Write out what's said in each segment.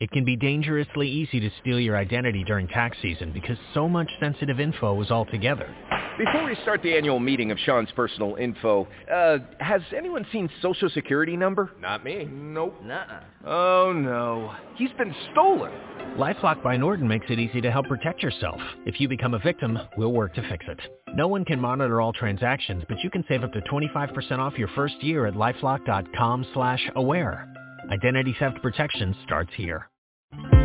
It can be dangerously easy to steal your identity during tax season because so much sensitive info is all together. Before we start the annual meeting of Sean's personal info, uh, has anyone seen Social Security number? Not me. Nope. nuh Oh no. He's been stolen. LifeLock by Norton makes it easy to help protect yourself. If you become a victim, we'll work to fix it. No one can monitor all transactions, but you can save up to 25% off your first year at lifelock.com/aware. Identity theft protection starts here. Thank you.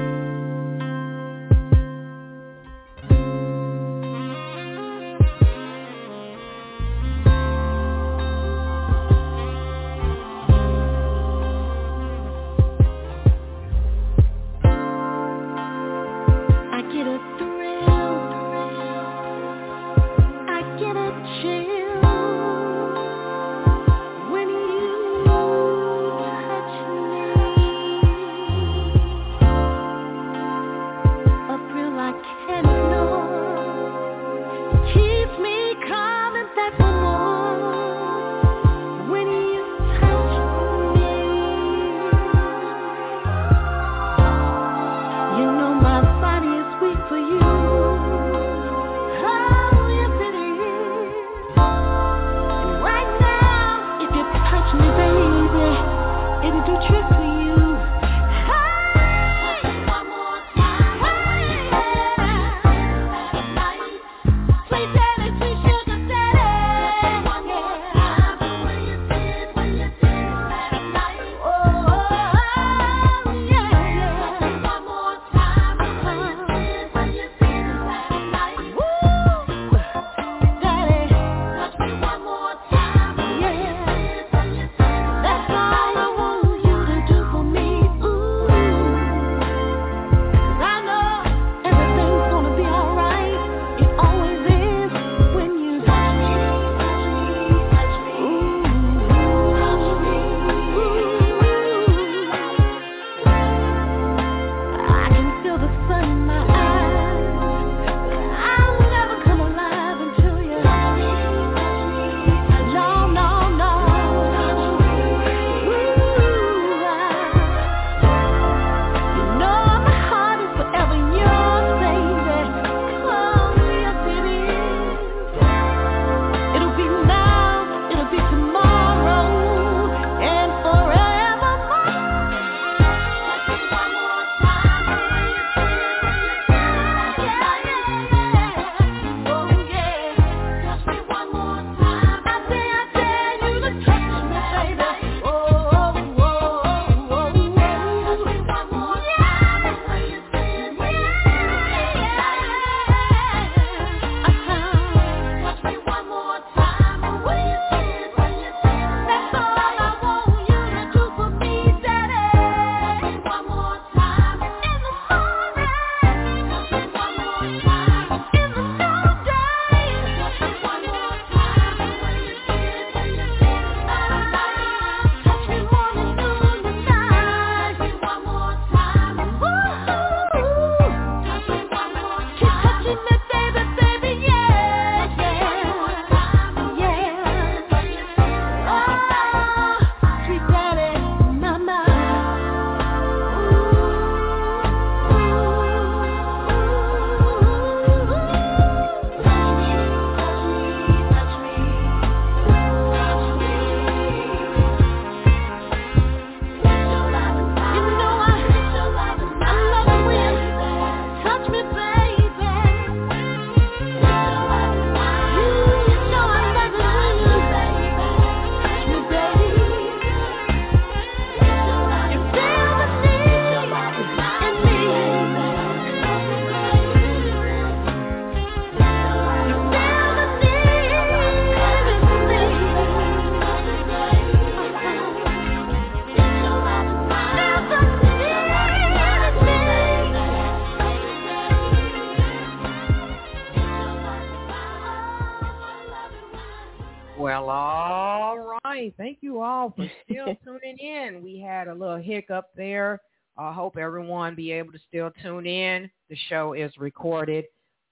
hiccup there. I hope everyone be able to still tune in. The show is recorded.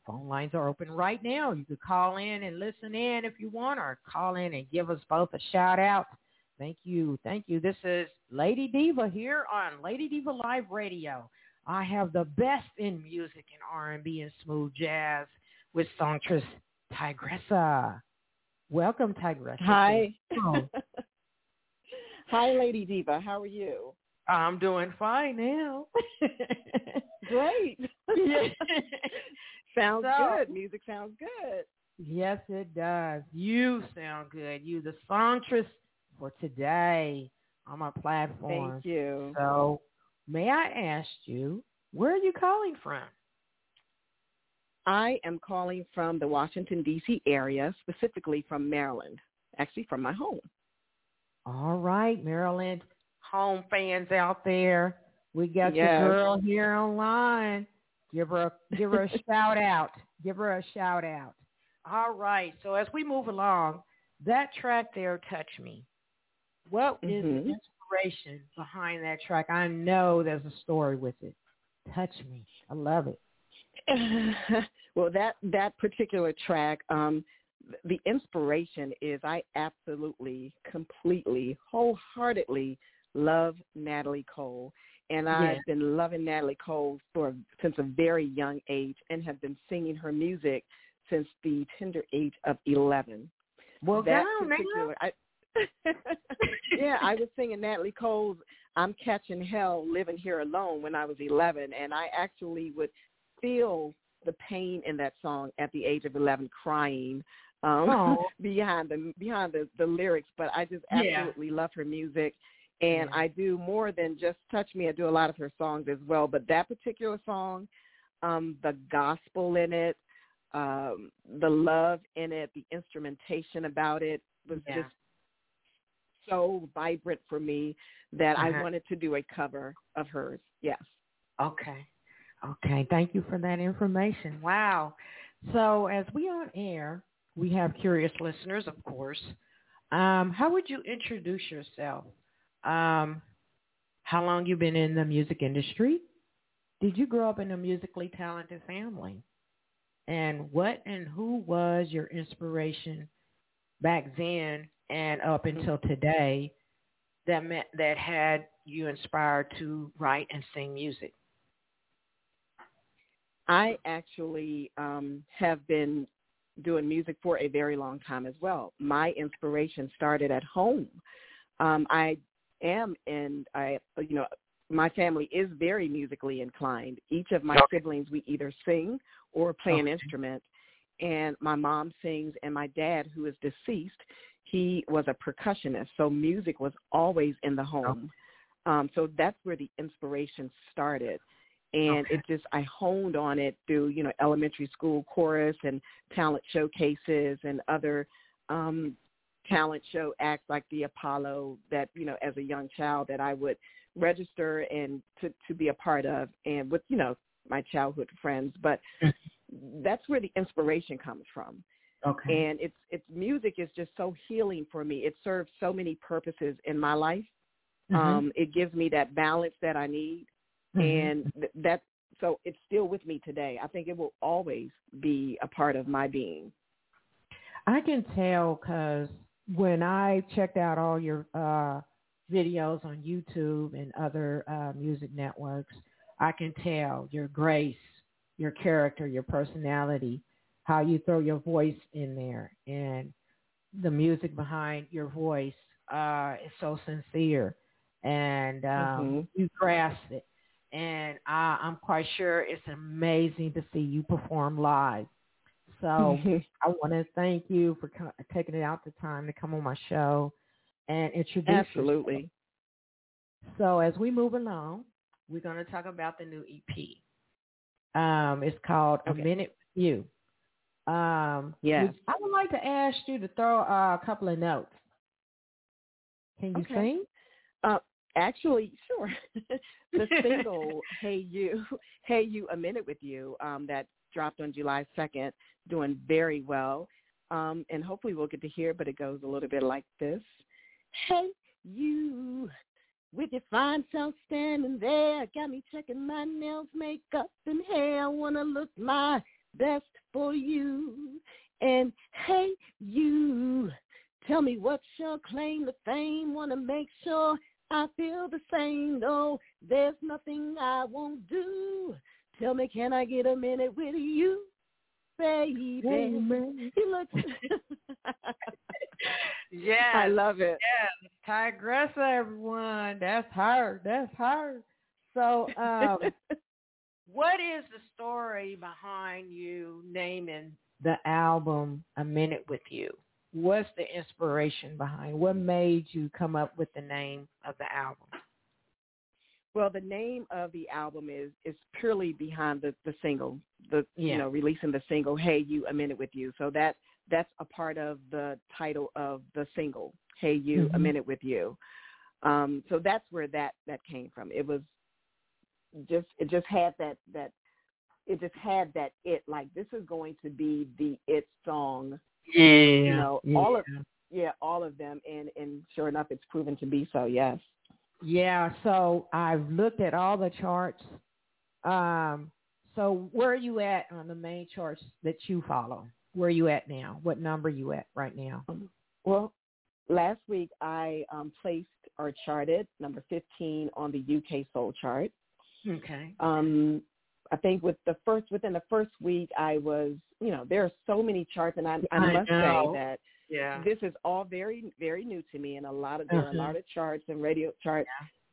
Phone lines are open right now. You can call in and listen in if you want or call in and give us both a shout out. Thank you. Thank you. This is Lady Diva here on Lady Diva Live Radio. I have the best in music and R&B and smooth jazz with songstress Tygressa. Welcome, Tygressa. Hi. Hi, Lady Diva. How are you? I'm doing fine now. Great. Sounds So- good. Music sounds good. Yes, it does. You sound good. You the songstress for today on my platform. Thank you. So, may I ask you, where are you calling from? I am calling from the Washington, D.C. area, specifically from Maryland, actually from my home. All right, Maryland home fans out there, we got Yes. your girl here online. Give her a, give her a shout out. Give her a shout out. All right. So as we move along, that track there, "Touch Me." What is Mhm. the inspiration behind that track? I know there's a story with it. "Touch Me." I love it. well, that that particular track, um, the inspiration is I absolutely, completely, wholeheartedly love Natalie Cole, and I've Yeah. been loving Natalie Cole for since a very young age, and have been singing her music since the tender age of eleven. Well, that down particular, I, yeah, I was singing Natalie Cole's "I'm Catching Hell, Living Here Alone" when I was 11, and I actually would feel the pain in that song at the age of 11, crying um, behind the behind the, the lyrics. But I just Yeah. absolutely love her music, and Yeah. I do more than just "Touch Me." I do a lot of her songs as well, but that particular song, um, the gospel in it, um, the love in it, the instrumentation about it was Yeah. just so vibrant for me that I Uh-huh. wanted to do a cover of hers. Yes. Okay. Okay. Thank you for that information. Wow. So as we are on air, we have curious listeners, of course. Um, how would you introduce yourself? Um, how long you been in the music industry? Did you grow up in a musically talented family? And what and who was your inspiration back then and up until today that meant that had you inspired to write and sing music? I actually um, have been doing music for a very long time as well. My inspiration started at home. Um, I am in, I you know, my family is very musically inclined. Each of my Okay. siblings, we either sing or play an instrument. And my mom sings, and my dad, who is deceased, he was a percussionist. So music was always in the home. Um, so that's where the inspiration started and Okay. it just I honed on it through you know elementary school chorus and talent showcases and other um talent show acts like the Apollo that you know as a young child that I would register and to to be a part of and with you know my childhood friends but that's where the inspiration comes from Okay. and it's it's music is just so healing for me it serves so many purposes in my life Mhm. um it gives me that balance that I need Mhm. and th- that so it's still with me today. I think it will always be a part of my being. I can tell because when I checked out all your uh, videos on YouTube and other uh, music networks, I can tell your grace, your character, your personality, how you throw your voice in there, and the music behind your voice uh, is so sincere, and um, Mhm. you grasp it. And I, I'm quite sure it's amazing to see you perform live. So I want to thank you for co- taking it out the time to come on my show and introduce. yourself. Absolutely. So as we move along, we're going to talk about the new EP. Um, it's called Okay. A Minute with You. Um, Yes. would- I would like to ask you to throw uh, a couple of notes. Can you Okay. sing? Uh, actually, sure. the single "Hey You," "Hey You," a minute with you um, that dropped on July second, doing very well, um, and hopefully we'll get to hear. But it goes a little bit like this: Hey you, with your fine self standing there, got me checking my nails, makeup, and hair. Wanna look my best for you. And hey you, Tell me what's your claim to fame? Wanna make sure I feel the same. No, there's nothing I won't do. Tell me, can I get a minute with you, baby? You look. Yeah. I love it. Yeah, Tygressa, everyone. That's her. That's her. So, um, what is the story behind you naming the album "A Minute with You"? What's the inspiration behind? What made you come up with the name of the album? Well, the name of the album is is purely behind the the single, the Yeah. you know releasing the single "Hey You, A Minute with You." So that that's a part of the title of the single "Hey You, A Mhm. Minute with You." Um, so that's where that that came from. It was just it just had that that it just had that it like this is going to be the it song. Yeah. You know, all of yeah, all of them, and and sure enough, it's proven to be so. Yes. Yeah, so I've looked at all the charts. Um, so where are you at on the main charts that you follow? Where are you at now? What number are you at right now? Well, last week I um, placed or charted number 15 on the UK Soul chart. Okay. Um, I think with the first within the first week, I was you know there are so many charts, and I, I must say that Yeah. this is all very very new to me, and a lot of there are a Mhm. lot of charts and radio charts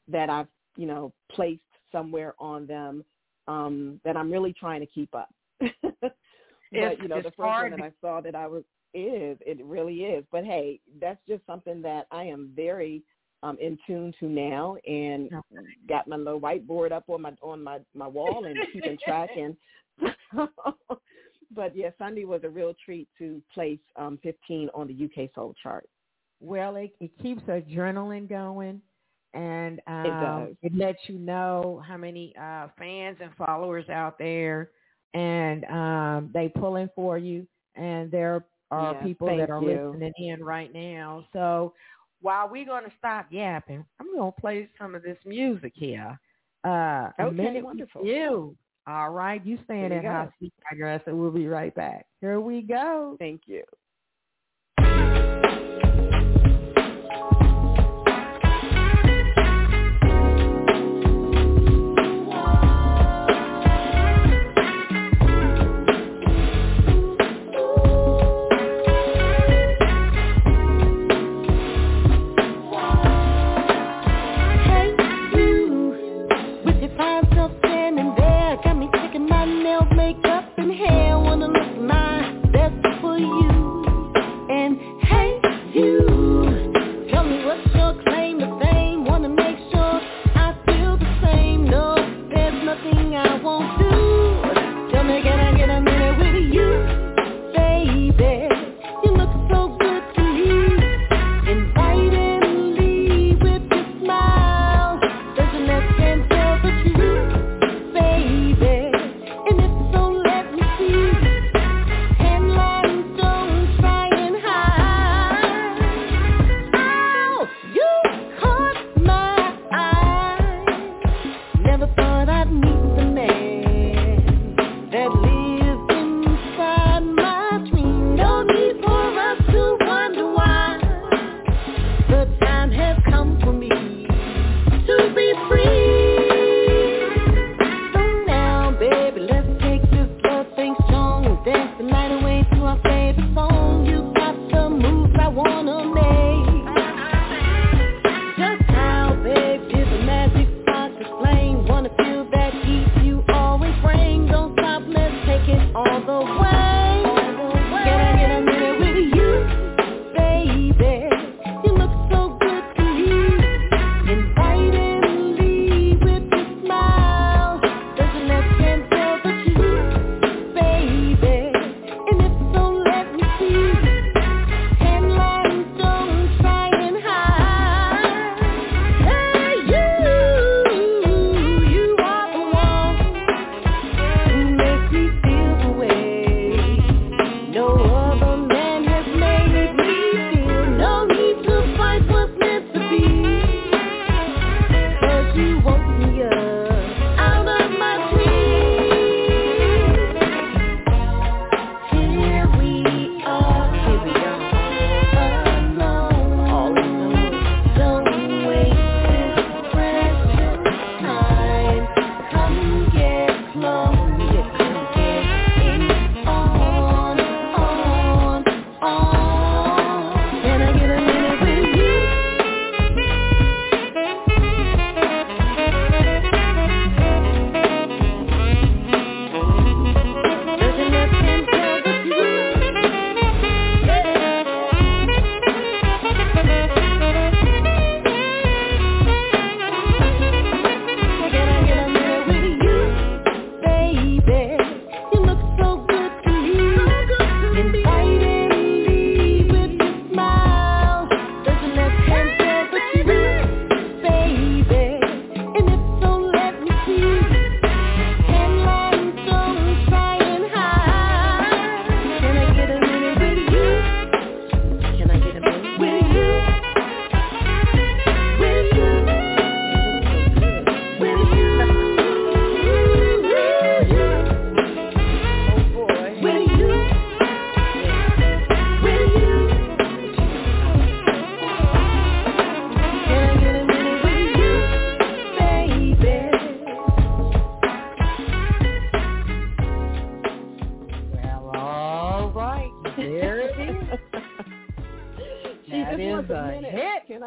that I've you know placed somewhere on them um, that I'm really trying to keep up. but It's- you know the first one hard that I saw that I was is it really is. But hey, that's just something that I am very um, in tune to now, and got my little whiteboard up on my on my my wall and keeping track and. but yeah, Sunday was a real treat to place um, 15 on the UK Soul chart. Well, it, it keeps adrenaline going, and um, does. it lets you know how many uh, fans and followers out there, and um, they pulling for you, and there are Yeah, people that are you. listening in right now. So while we're going to stop yapping, I'm going to play some of this music here. Uh, a Okay, with wonderful. you. All right, you staying at. Hot Seat Digress, and we'll be right back. Here we go. Thank you.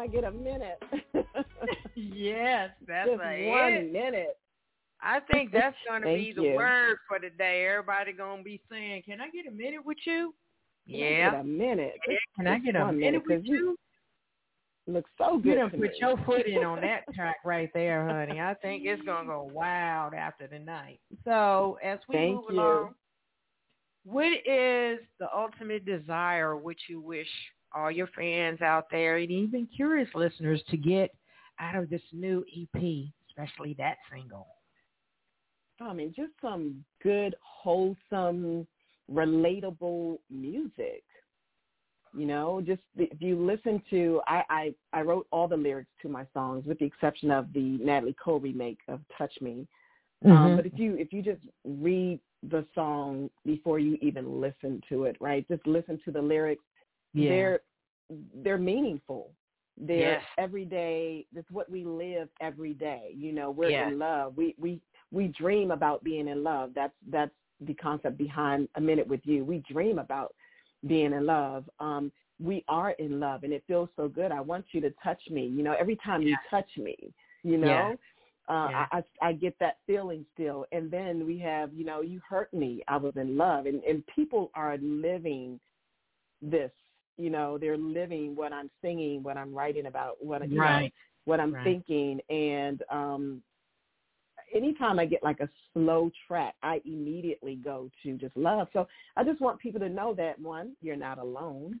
I get a minute? Yes, that's just a one hit. minute. I think that's going to be the you. word for the day. Everybody going to be saying, "Can I get a minute with you?" Can I Yeah. get a minute. Can I get a minute minute, with 'cause you you? Look so You good done to put me. your foot in on that track right there, honey. I think it's gonna go wild after tonight. So as we Thank move you. along, what is the ultimate desire which you wish all your fans out there and even curious listeners to get out of this new EP, especially that single? I mean, just some good, wholesome, relatable music. You know, just if you listen to, I, I I wrote all the lyrics to my songs, with the exception of the Natalie Cole remake of "Touch Me." Mm-hmm. Um, but if you if you just read the song before you even listen to it, right? Just listen to the lyrics. yeah, They're they're meaningful. They're Yes. everyday. That's what we live every day. You know, we're Yes. in love. We we we dream about being in love. That's that's the concept behind a minute with you. We dream about being in love. Um, we are in love, and it feels so good. I want you to touch me. You know, every time you touch me, you know, uh, Yeah. I, I I get that feeling still. And then we have, you know, you hurt me. I was in love, and and people are living this. You know, they're living what I'm singing, what I'm writing about, what you know, right. what I'm Right. thinking. And um anytime I get like a slow track, I immediately go to just love. So I just want people to know that one, you're not alone,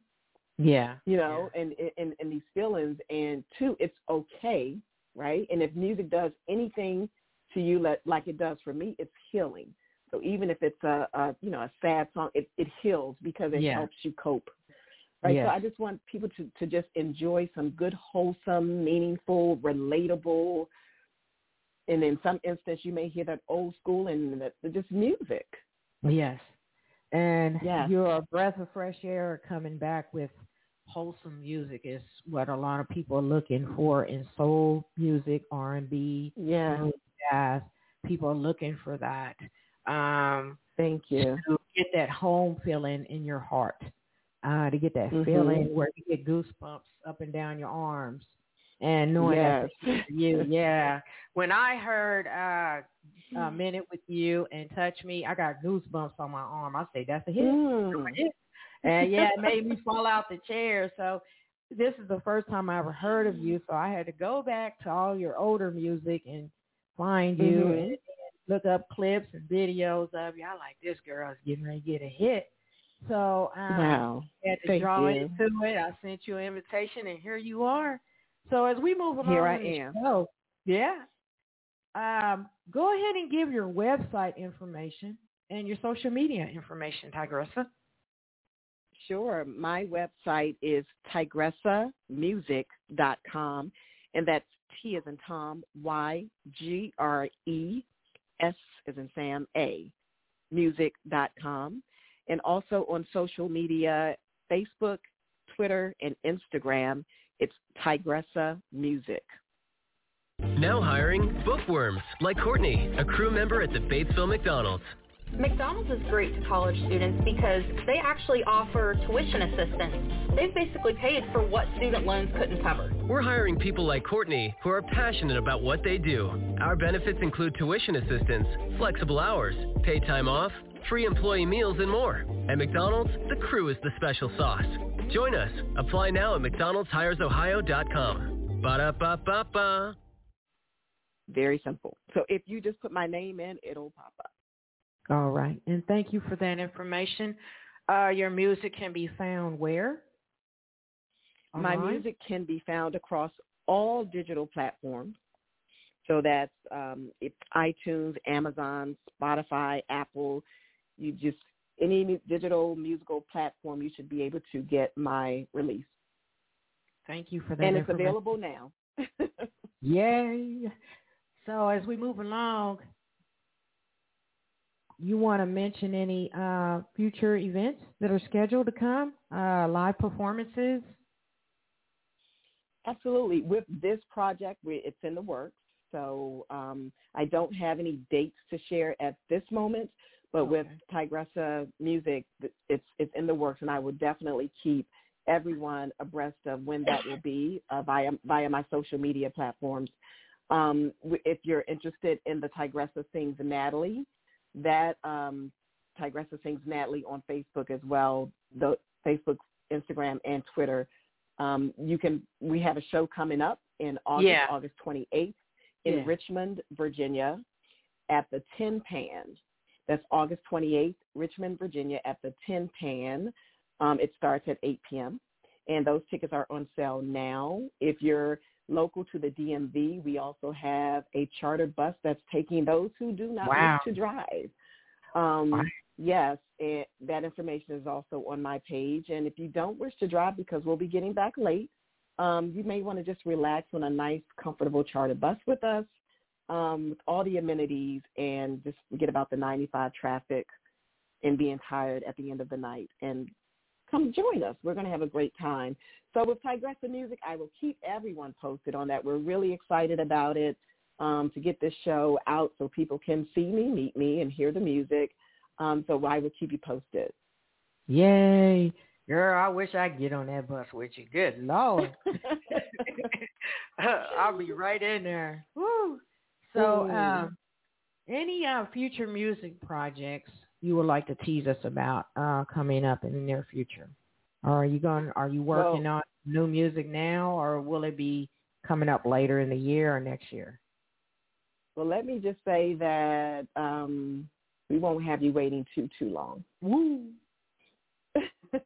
Yeah, you know, and and and these feelings and two, it's okay, right? And if music does anything to you like, like it does for me, it's healing. So even if it's a, a you know, a sad song, it, it heals because it Yeah. helps you cope. Right. Yes. So I just want people to, to just enjoy some good, wholesome, meaningful, relatable, and in some instance you may hear that old school and that just music. Yes. And Yes. you're a breath of fresh air coming back with wholesome music is what a lot of people are looking for in soul music, R and B, Yeah. jazz. People are looking for that. Um Thank you. to get that home feeling in your heart. Uh, to get that Mhm. feeling where you get goosebumps up and down your arms and knowing Yes. that's for you. Yeah. When I heard uh a minute with you and touch me, I got goosebumps on my arm. I say that's a hit. Mm. And yeah, it made me fall out the chair. So this is the first time I ever heard of you. So I had to go back to all your older music and find you Mhm. and, look up clips and videos of you. I like this girl's getting ready to get a hit. So um, Wow. I had to Thank draw you. into it. I sent you an invitation, and here you are. So as we move along, Here I am. show, yeah. Um, go ahead and give your website information and your social media information, Tygressa. Sure. My website is tygressamusic.com, and that's T as in Tom, Y G R E S as in Sam, A, music.com. And also on social media, Facebook, Twitter, and Instagram, it's Tygressa Music. Now hiring bookworms like Courtney, a crew member at the Batesville McDonald's. McDonald's is great to college students because they actually offer tuition assistance. They've basically paid for what student loans couldn't cover. We're hiring people like Courtney who are passionate about what they do. Our benefits include tuition assistance, flexible hours, paid time off, free employee meals, and more. At McDonald's, the crew is the special sauce. Join us. Apply now at mcdonald'shiresohio.com. Ba-da-ba-ba-ba. Very simple. So if you just put my name in, it'll pop up. All right. And thank you for that information. Uh, your music can be found where? My Online? music can be found across all digital platforms. So that's um, it's iTunes, Amazon, Spotify, Apple. You just any digital musical platform, you should be able to get my release, Thank you for that. and it's available now. Yay. So as we move along, you want to mention any uh, future events that are scheduled to come, uh, live performances? Absolutely. With this project, we, it's in the works. So um, I don't have any dates to share at this moment, but with Tygressa Music, it's it's in the works, and I will definitely keep everyone abreast of when that will be uh, via via my social media platforms. Um, if you're interested in the Tygressa Sings Natalie, that um, Tygressa Sings Natalie on Facebook as well, the Facebook, Instagram, and Twitter. Um, you can. We have a show coming up in August, Yeah. August 28th in Yeah. Richmond, Virginia, at the Tin Pan. That's August 28th, Richmond, Virginia, at the Tin Pan. Um, it starts at 8 p.m. and those tickets are on sale now. If you're local to the DMV, we also have a charter bus that's taking those who do not Wow. wish to drive. Um, Wow. Yes, it, that information is also on my page. And if you don't wish to drive because we'll be getting back late, um, you may want to just relax on a nice, comfortable charter bus with us um, with all the amenities and just forget about the 95 traffic and being tired at the end of the night. And come join us. We're going to have a great time. So with Tygressa Music, I will keep everyone posted on that. We're really excited about it um, to get this show out so people can see me, meet me, and hear the music. Um, so I will keep you posted. Yay. Girl, I wish I could get on that bus with you. Good Lord. I'll be right in there. Woo. So, Ooh. um, any uh, future music projects you would like to tease us about uh, coming up in the near future? Or are you going? Are you working on new music now, or will it be coming up later in the year or next year? well, let me just say that um, we won't have you waiting too, too long. Woo.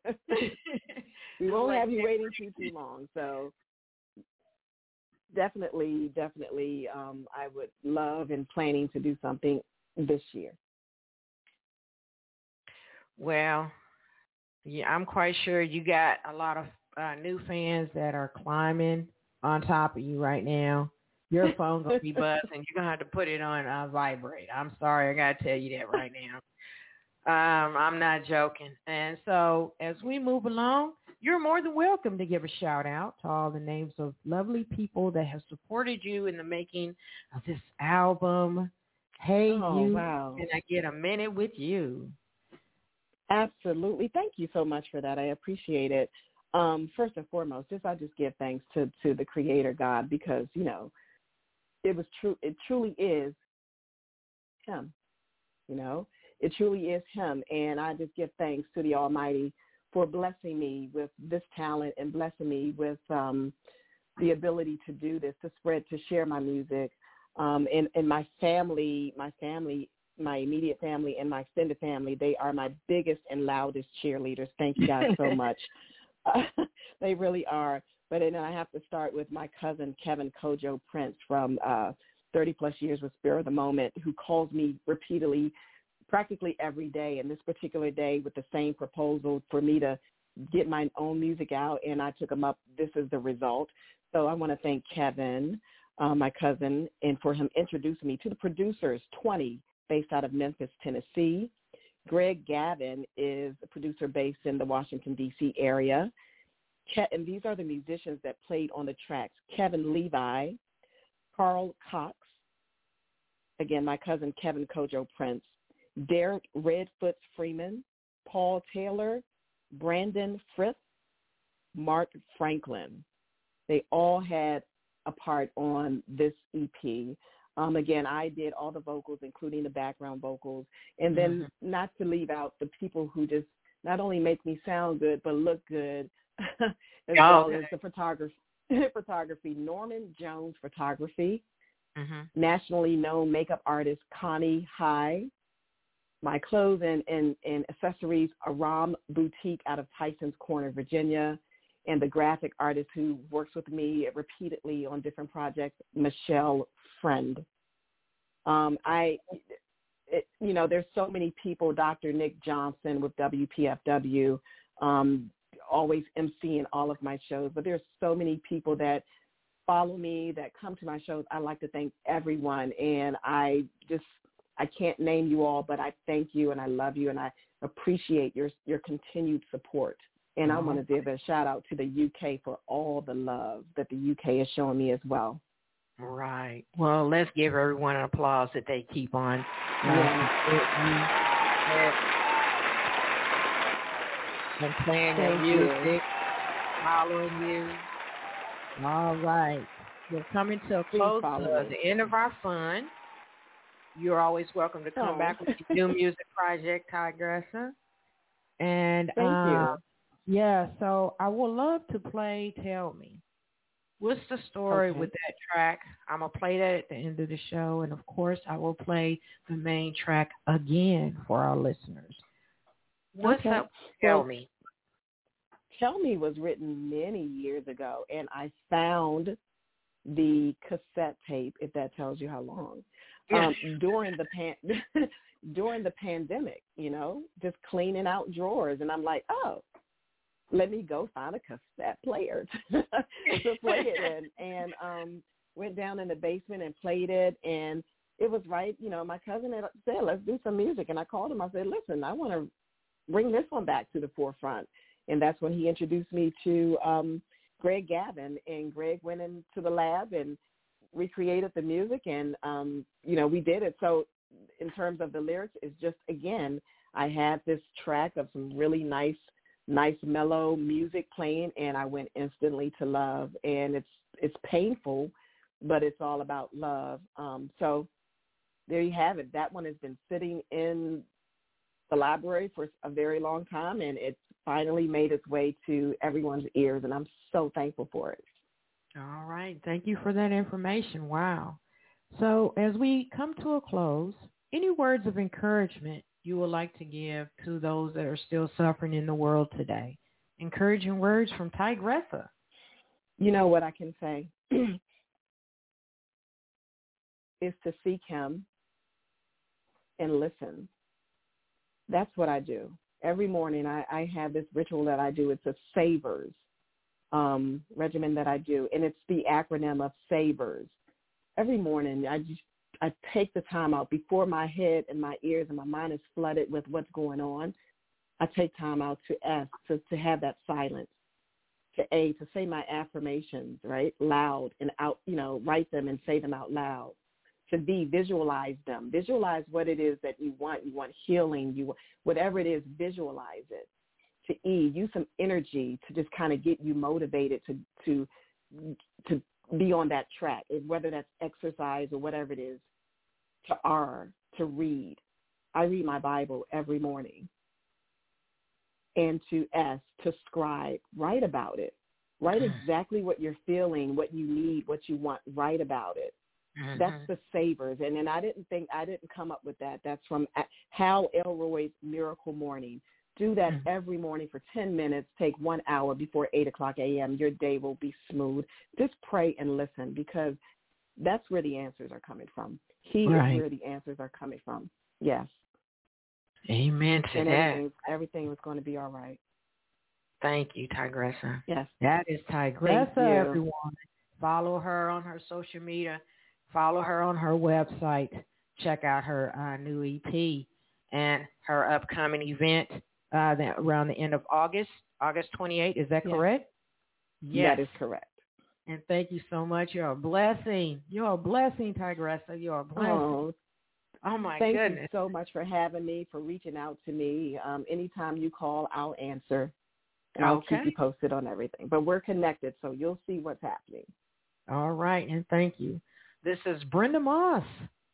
we won't have you waiting too too long. So definitely, definitely, um, I would love and planning to do something this year. Well, yeah, I'm quite sure you got a lot of uh, new fans that are climbing on top of you right now. Your phone's gonna be buzzing. You're gonna have to put it on uh, vibrate. I'm sorry, I gotta tell you that right now. Um, I'm not joking. And so as we move along, you're more than welcome to give a shout out to all the names of lovely people that have supported you in the making of this album. Hey Oh, you, wow. can I get a minute with you? Absolutely. Thank you so much for that. I appreciate it. Um, first and foremost, just I just give thanks to to the Creator God because you know it was true. It truly is Him. You know, it truly is Him, and I just give thanks to the Almighty for blessing me with this talent and blessing me with um, the ability to do this, to spread, to share my music, um, and and my family, my family my immediate family and my extended family, they are my biggest and loudest cheerleaders. Thank you guys so much. Uh, they really are. But then I have to start with my cousin Kevin Kojo Prince from uh, 30 plus years with Spirit of the Moment, who calls me repeatedly, practically every day. And this particular day, with the same proposal for me to get my own music out, and I took them up. This is the result. So I want to thank Kevin, uh, my cousin, and for him introducing me to the producers, 20 based out of Memphis, Tennessee. Greg Gavin is a producer based in the Washington, D.C. area. Ke- and these are the musicians that played on the tracks. Kevin Levi, Carl Cox, again, my cousin Kevin Kojo Prince, Derek Redfoots Freeman, Paul Taylor, Brandon Frith, Mark Franklin. They all had a part on this EP. Um, again, I did all the vocals, including the background vocals, and then not to leave out the people who just not only make me sound good but look good, as well Okay. as the photography. photography, Norman Jones Photography, Mm-hmm. nationally known makeup artist Connie High. My clothes and, and, and accessories, Aram Boutique out of Tyson's Corner, Virginia, and the graphic artist who works with me repeatedly on different projects, Michelle Friend. Um, I, it, you know, there's so many people. Dr. Nick Johnson with WPFW, um, always emceeing all of my shows. But there's so many people that follow me, that come to my shows. I like to thank everyone, and I just I can't name you all, but I thank you and I love you and I appreciate your your continued support. And I mm-hmm. want to give a shout out to the UK for all the love that the UK is showing me as well. Right. Well, let's give everyone an applause that they keep on. Yeah. Um, and playing your Thank you. music. following you. All right. We're coming to a close to the end of our fun. You're always welcome to come Oh. back with your new music project, Tygressa. And Thank uh, you. yeah, so I would love to play Tell Me. What's the story Okay. with that track? I'm going to play that at the end of the show. And of course, I will play the main track again for our listeners. What's Okay. up? Tell Well, me. Tell Me was written many years ago, and I found the cassette tape, if that tells you how long, um, during the pan during the pandemic. You know, just cleaning out drawers, and I'm like, oh, let me go find a cassette player to play it in, and um, went down in the basement and played it, and it was right. You know, my cousin had said, let's do some music, and I called him. I said, listen, I want to bring this one back to the forefront and that's when he introduced me to um Greg Gavin and Greg went into the lab and recreated the music and um you know we did it. So in terms of the lyrics it's just again I had this track of some really nice nice mellow music playing and I went instantly to love. And it's it's painful but it's all about love. Um so there you have it. That one has been sitting in the library for a very long time and it's finally made its way to everyone's ears and I'm so thankful for it. All right. Thank you for that information. Wow. So as we come to a close, any words of encouragement you would like to give to those that are still suffering in the world today? Encouraging words from Tygressa. You know what I can say is to seek him and listen. That's what I do. Every morning I, I have this ritual that I do. It's a savers um, regimen that I do, and it's the acronym of savers. Every morning I just I take the time out before my head and my ears and my mind is flooded with what's going on. I take time out to ask to, to have that silence, to a to say my affirmations right loud and out you know write them and say them out loud. To b visualize them, visualize what it is that you want. You want healing. You whatever it is, visualize it. To e use some energy to just kind of get you motivated to to to be on that track, whether that's exercise or whatever it is. To r to read. I read my Bible every morning and to S, to scribe, write about it. Write mm. exactly what you're feeling, what you need, what you want, write about it. That's mm-hmm. the savers. And then I didn't think, I didn't come up with that. That's from uh, Hal Elrod's Miracle Morning. Do that Mhm. every morning for 10 minutes. Take one hour before 8 o'clock a.m. Your day will be smooth. Just pray and listen because that's where the answers are coming from. He Right. is where the answers are coming from. Yes. Amen to And that. everything, everything was going to be all right. Thank you, Tygressa. Yes. That is Tygressa, you. everyone. Follow her on her social media. Follow her on her website. Check out her uh, new EP and her upcoming event uh, that around the end of August, August 28th. Is that Yes. correct? Yes. That is correct. And thank you so much. You're a blessing. You're a blessing, Tygressa. You're a blessing. Oh, Oh, my thank goodness. you so much for having me, for reaching out to me. Um, anytime you call, I'll answer. And I'll keep you posted on everything. But we're connected, so you'll see what's happening. All right, and thank you. This is Brenda Moss,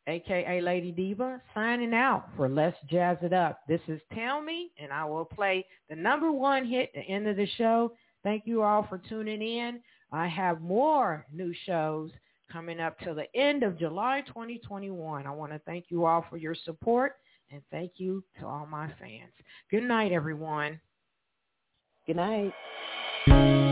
aka Lady Diva, signing out for Let's Jazz It Up. This is Tell Me, and I will play the number one hit at the end of the show. Thank you all for tuning in. I have more new shows coming up till the end of July 2021. I want to thank you all for your support, and thank you to all my fans. Good night, everyone. Good night.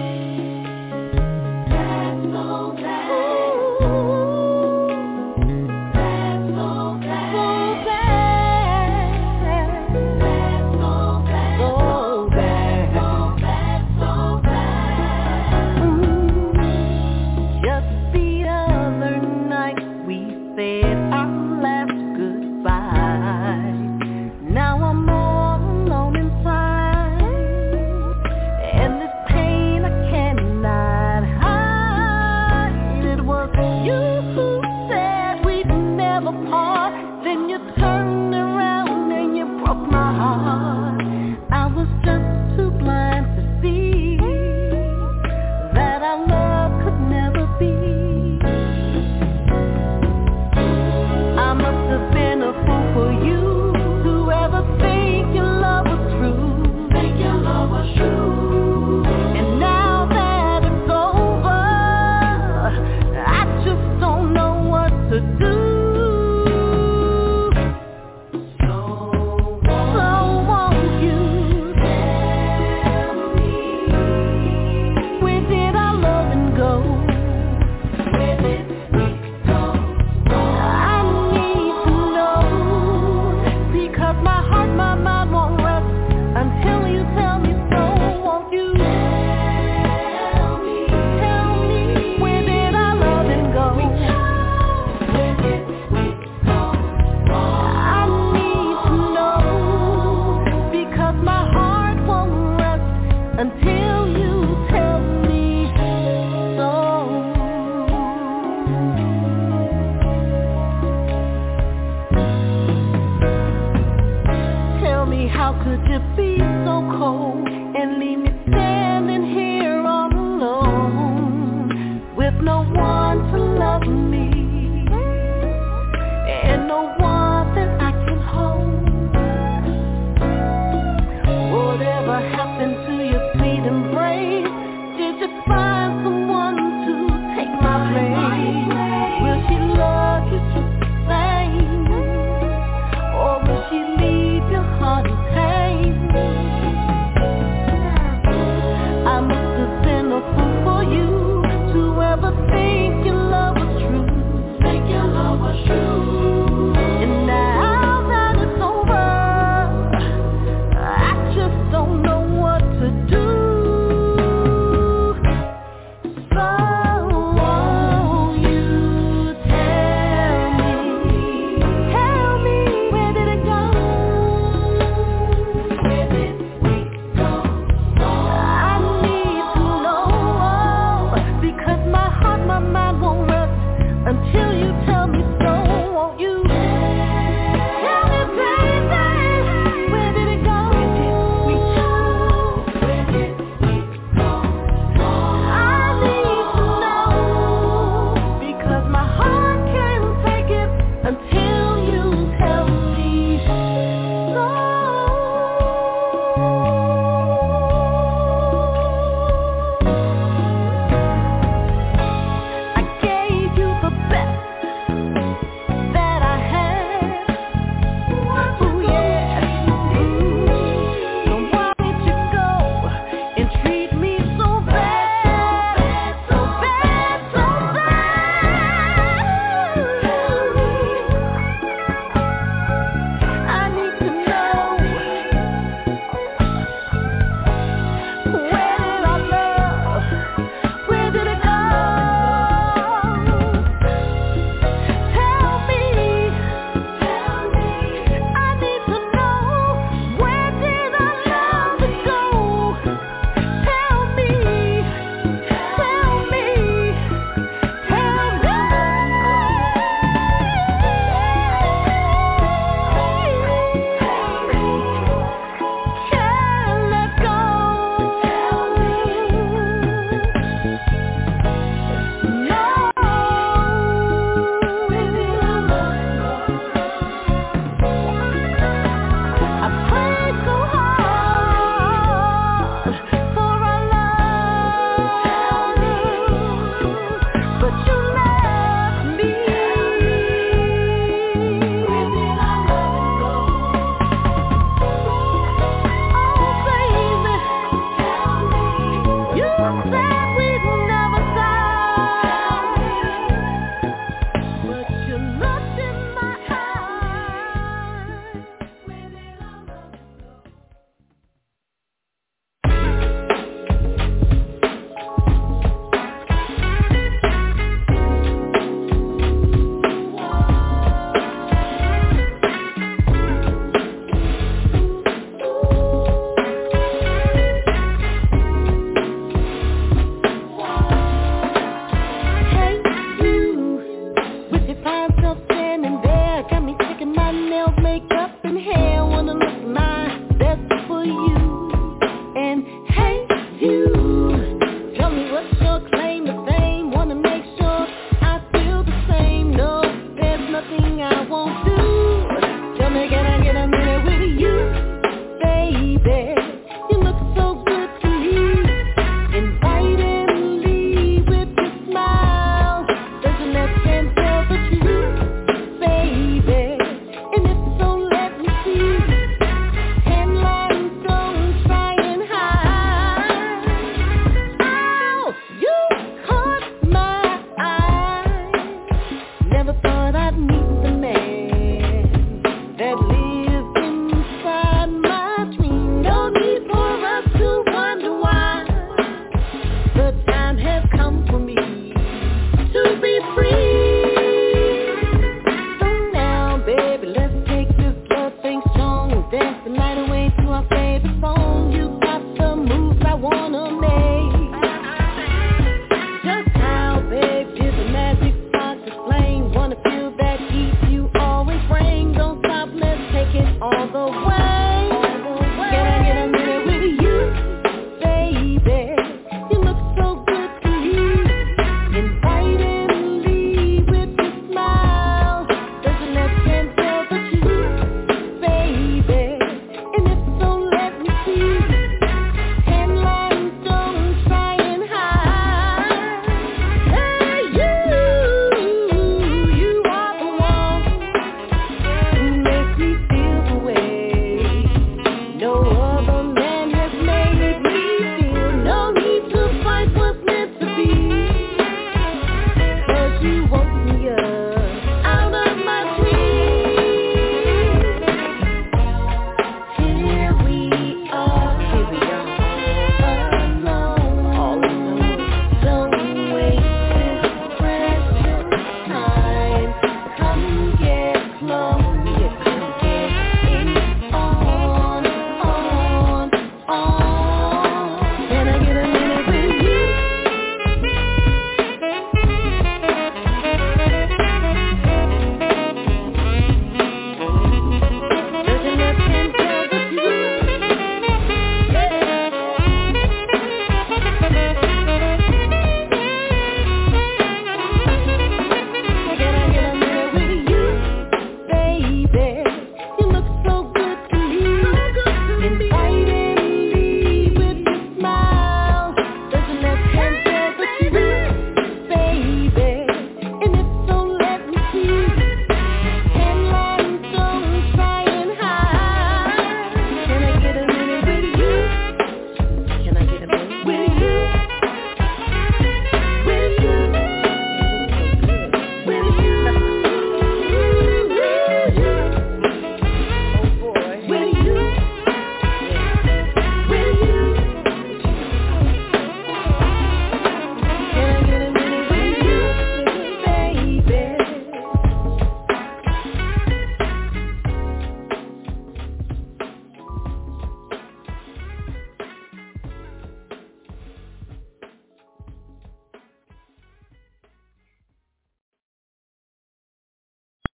Could you be so cold